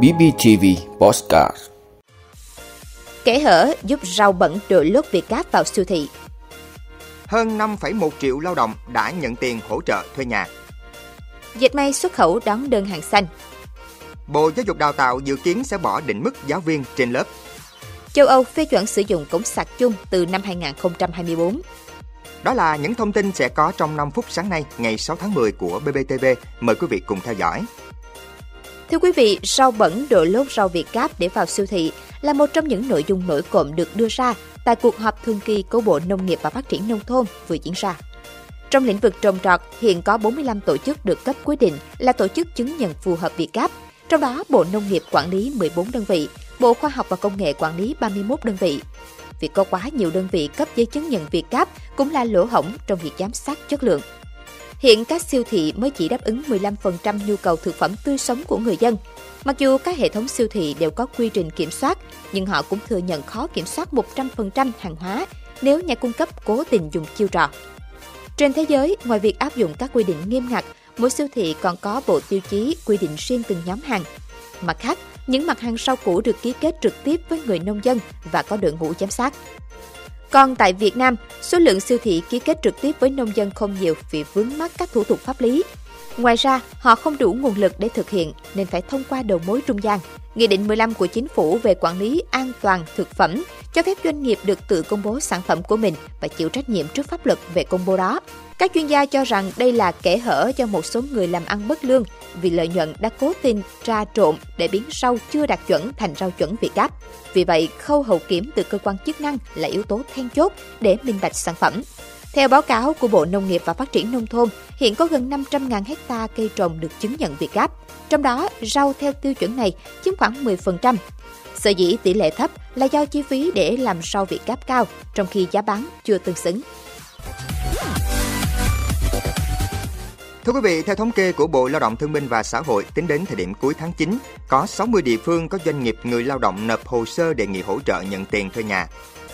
BBTV Postcard Kẻ hở giúp rau bẩn đội lốt Việt Cáp vào siêu thị. Hơn 5,1 triệu lao động đã nhận tiền hỗ trợ thuê nhà. Dệt may xuất khẩu đón đơn hàng xanh. Bộ Giáo dục Đào tạo dự kiến sẽ bỏ định mức giáo viên trên lớp. Châu Âu phê chuẩn sử dụng cổng sạc chung từ năm 2024. Đó là những thông tin sẽ có trong 5 phút sáng nay, ngày 6 tháng 10 của BBTV. Mời quý vị cùng theo dõi. Thưa quý vị, rau bẩn đội lốt rau Việt Cáp để vào siêu thị là một trong những nội dung nổi cộm được đưa ra tại cuộc họp thường kỳ của Bộ Nông nghiệp và Phát triển Nông thôn vừa diễn ra. Trong lĩnh vực trồng trọt, hiện có 45 tổ chức được cấp quy định là tổ chức chứng nhận phù hợp Việt Cáp. Trong đó, Bộ Nông nghiệp quản lý 14 đơn vị, Bộ Khoa học và Công nghệ quản lý 31 đơn vị. Việc có quá nhiều đơn vị cấp giấy chứng nhận Việt Cáp cũng là lỗ hổng trong việc giám sát chất lượng. Hiện các siêu thị mới chỉ đáp ứng 15% nhu cầu thực phẩm tươi sống của người dân. Mặc dù các hệ thống siêu thị đều có quy trình kiểm soát, nhưng họ cũng thừa nhận khó kiểm soát 100% hàng hóa nếu nhà cung cấp cố tình dùng chiêu trò. Trên thế giới, ngoài việc áp dụng các quy định nghiêm ngặt, mỗi siêu thị còn có bộ tiêu chí quy định riêng từng nhóm hàng. Mặt khác, những mặt hàng rau củ được ký kết trực tiếp với người nông dân và có đội ngũ giám sát. Còn tại Việt Nam, số lượng siêu thị ký kết trực tiếp với nông dân không nhiều vì vướng mắc các thủ tục pháp lý. Ngoài ra, họ không đủ nguồn lực để thực hiện nên phải thông qua đầu mối trung gian. Nghị định 15 của chính phủ về quản lý an toàn thực phẩm cho phép doanh nghiệp được tự công bố sản phẩm của mình và chịu trách nhiệm trước pháp luật về công bố đó. Các chuyên gia cho rằng đây là kẻ hở cho một số người làm ăn bất lương vì lợi nhuận đã cố tình tra trộn để biến rau chưa đạt chuẩn thành rau chuẩn Việt Gáp. Vì vậy, khâu hậu kiểm từ cơ quan chức năng là yếu tố then chốt để minh bạch sản phẩm. Theo báo cáo của Bộ Nông nghiệp và Phát triển Nông thôn, hiện có gần 500.000 hecta cây trồng được chứng nhận Việt Gáp. Trong đó, rau theo tiêu chuẩn này chiếm khoảng 10%. Sở dĩ tỷ lệ thấp là do chi phí để làm rau Việt Gáp cao, trong khi giá bán chưa tương xứng. Thưa quý vị, theo thống kê của Bộ Lao động Thương binh và Xã hội, tính đến thời điểm cuối tháng 9, có 60 địa phương có doanh nghiệp người lao động nộp hồ sơ đề nghị hỗ trợ nhận tiền thuê nhà.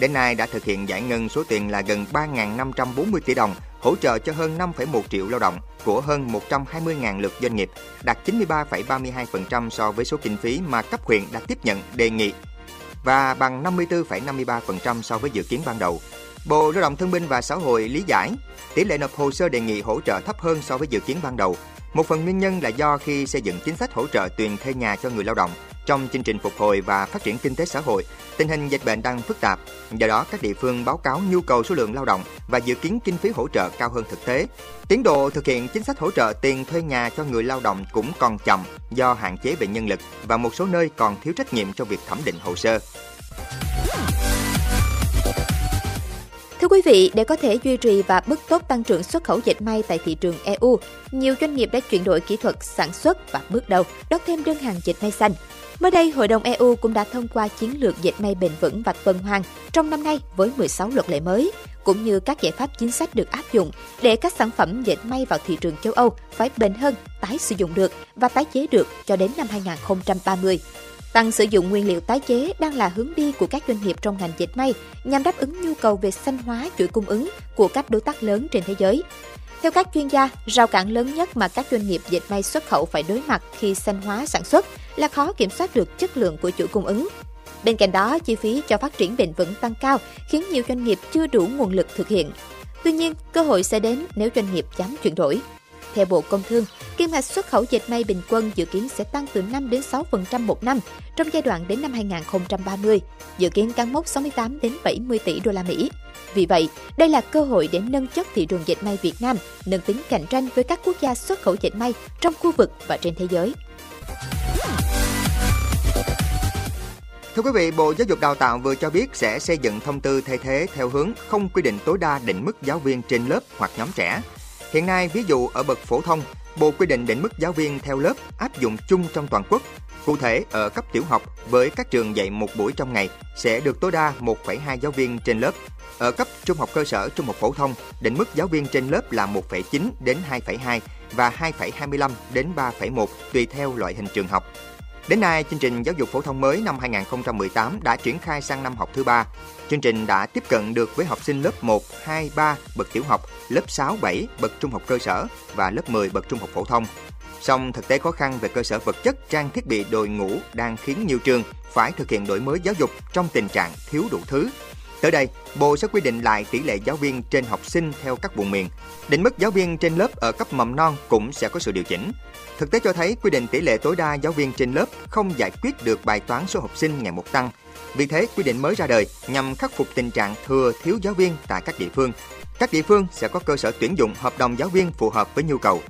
Đến nay đã thực hiện giải ngân số tiền là gần 3.540 tỷ đồng, hỗ trợ cho hơn 5,1 triệu lao động của hơn 120.000 lượt doanh nghiệp, đạt 93,32% so với số kinh phí mà cấp huyện đã tiếp nhận đề nghị và bằng 54,53% so với dự kiến ban đầu. Bộ Lao động Thương binh và Xã hội lý giải, tỷ lệ nộp hồ sơ đề nghị hỗ trợ thấp hơn so với dự kiến ban đầu. Một phần nguyên nhân là do khi xây dựng chính sách hỗ trợ tiền thuê nhà cho người lao động trong chương trình phục hồi và phát triển kinh tế xã hội, tình hình dịch bệnh đang phức tạp. Do đó, các địa phương báo cáo nhu cầu số lượng lao động và dự kiến kinh phí hỗ trợ cao hơn thực tế. Tiến độ thực hiện chính sách hỗ trợ tiền thuê nhà cho người lao động cũng còn chậm do hạn chế về nhân lực và một số nơi còn thiếu trách nhiệm trong việc thẩm định hồ sơ. Thưa quý vị, để có thể duy trì và bứt tốt tăng trưởng xuất khẩu dệt may tại thị trường EU, nhiều doanh nghiệp đã chuyển đổi kỹ thuật sản xuất và bước đầu đón thêm đơn hàng dệt may xanh. Mới đây, Hội đồng EU cũng đã thông qua chiến lược dệt may bền vững và tuần hoàn trong năm nay với 16 luật lệ mới, cũng như các giải pháp chính sách được áp dụng để các sản phẩm dệt may vào thị trường châu Âu phải bền hơn, tái sử dụng được và tái chế được cho đến năm 2030. Tăng sử dụng nguyên liệu tái chế đang là hướng đi của các doanh nghiệp trong ngành dệt may nhằm đáp ứng nhu cầu về xanh hóa chuỗi cung ứng của các đối tác lớn trên thế giới. Theo các chuyên gia, rào cản lớn nhất mà các doanh nghiệp dệt may xuất khẩu phải đối mặt khi xanh hóa sản xuất là khó kiểm soát được chất lượng của chuỗi cung ứng. Bên cạnh đó, chi phí cho phát triển bền vững tăng cao khiến nhiều doanh nghiệp chưa đủ nguồn lực thực hiện. Tuy nhiên, cơ hội sẽ đến nếu doanh nghiệp dám chuyển đổi. Theo Bộ Công Thương, kim ngạch xuất khẩu dệt may bình quân dự kiến sẽ tăng từ 5 đến 6% một năm trong giai đoạn đến năm 2030, dự kiến cán mốc 68 đến 70 tỷ đô la Mỹ. Vì vậy, đây là cơ hội để nâng chất thị trường dệt may Việt Nam, nâng tính cạnh tranh với các quốc gia xuất khẩu dệt may trong khu vực và trên thế giới. Thưa quý vị, Bộ Giáo dục Đào tạo vừa cho biết sẽ xây dựng thông tư thay thế theo hướng không quy định tối đa định mức giáo viên trên lớp hoặc nhóm trẻ. Hiện nay, ví dụ ở bậc phổ thông, Bộ quy định định mức giáo viên theo lớp áp dụng chung trong toàn quốc. Cụ thể, ở cấp tiểu học, với các trường dạy một buổi trong ngày sẽ được tối đa 1,2 giáo viên trên lớp. Ở cấp trung học cơ sở, trung học phổ thông, định mức giáo viên trên lớp là 1,9 đến 2,2 và 2,25 đến 3,1 tùy theo loại hình trường học. Đến nay, chương trình giáo dục phổ thông mới năm 2018 đã triển khai sang năm học thứ ba. Chương trình đã tiếp cận được với học sinh lớp 1, 2, 3 bậc tiểu học, lớp 6, 7 bậc trung học cơ sở và lớp 10 bậc trung học phổ thông. Song thực tế khó khăn về cơ sở vật chất, trang thiết bị đội ngũ đang khiến nhiều trường phải thực hiện đổi mới giáo dục trong tình trạng thiếu đủ thứ. Tới đây, Bộ sẽ quy định lại tỷ lệ giáo viên trên học sinh theo các vùng miền. Định mức giáo viên trên lớp ở cấp mầm non cũng sẽ có sự điều chỉnh. Thực tế cho thấy quy định tỷ lệ tối đa giáo viên trên lớp không giải quyết được bài toán số học sinh ngày một tăng. Vì thế, quy định mới ra đời nhằm khắc phục tình trạng thừa thiếu giáo viên tại các địa phương. Các địa phương sẽ có cơ sở tuyển dụng hợp đồng giáo viên phù hợp với nhu cầu.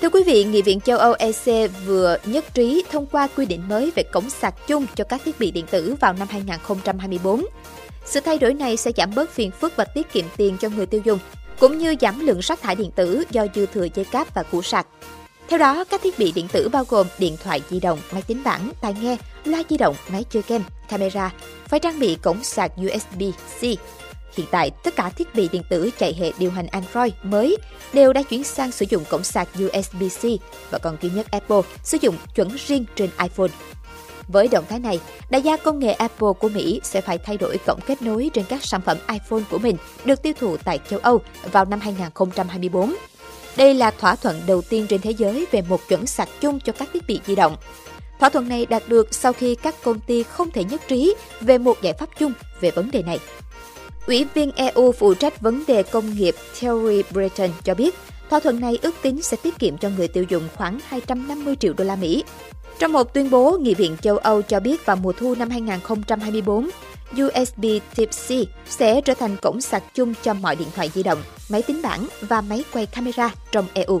Thưa quý vị, Nghị viện châu Âu EC vừa nhất trí thông qua quy định mới về cổng sạc chung cho các thiết bị điện tử vào năm 2024. Sự thay đổi này sẽ giảm bớt phiền phức và tiết kiệm tiền cho người tiêu dùng, cũng như giảm lượng rác thải điện tử do dư thừa dây cáp và củ sạc. Theo đó, các thiết bị điện tử bao gồm điện thoại di động, máy tính bảng, tai nghe, loa di động, máy chơi game, camera, phải trang bị cổng sạc USB-C Hiện tại, tất cả thiết bị điện tử chạy hệ điều hành Android mới đều đã chuyển sang sử dụng cổng sạc USB-C và còn duy nhất Apple sử dụng chuẩn riêng trên iPhone. Với động thái này, đại gia công nghệ Apple của Mỹ sẽ phải thay đổi cổng kết nối trên các sản phẩm iPhone của mình được tiêu thụ tại châu Âu vào năm 2024. Đây là thỏa thuận đầu tiên trên thế giới về một chuẩn sạc chung cho các thiết bị di động. Thỏa thuận này đạt được sau khi các công ty không thể nhất trí về một giải pháp chung về vấn đề này. Ủy viên EU phụ trách vấn đề công nghiệp Thierry Breton cho biết, thỏa thuận này ước tính sẽ tiết kiệm cho người tiêu dùng khoảng 250 triệu đô la Mỹ. Trong một tuyên bố, Nghị viện châu Âu cho biết vào mùa thu năm 2024, USB Type-C sẽ trở thành cổng sạc chung cho mọi điện thoại di động, máy tính bảng và máy quay camera trong EU.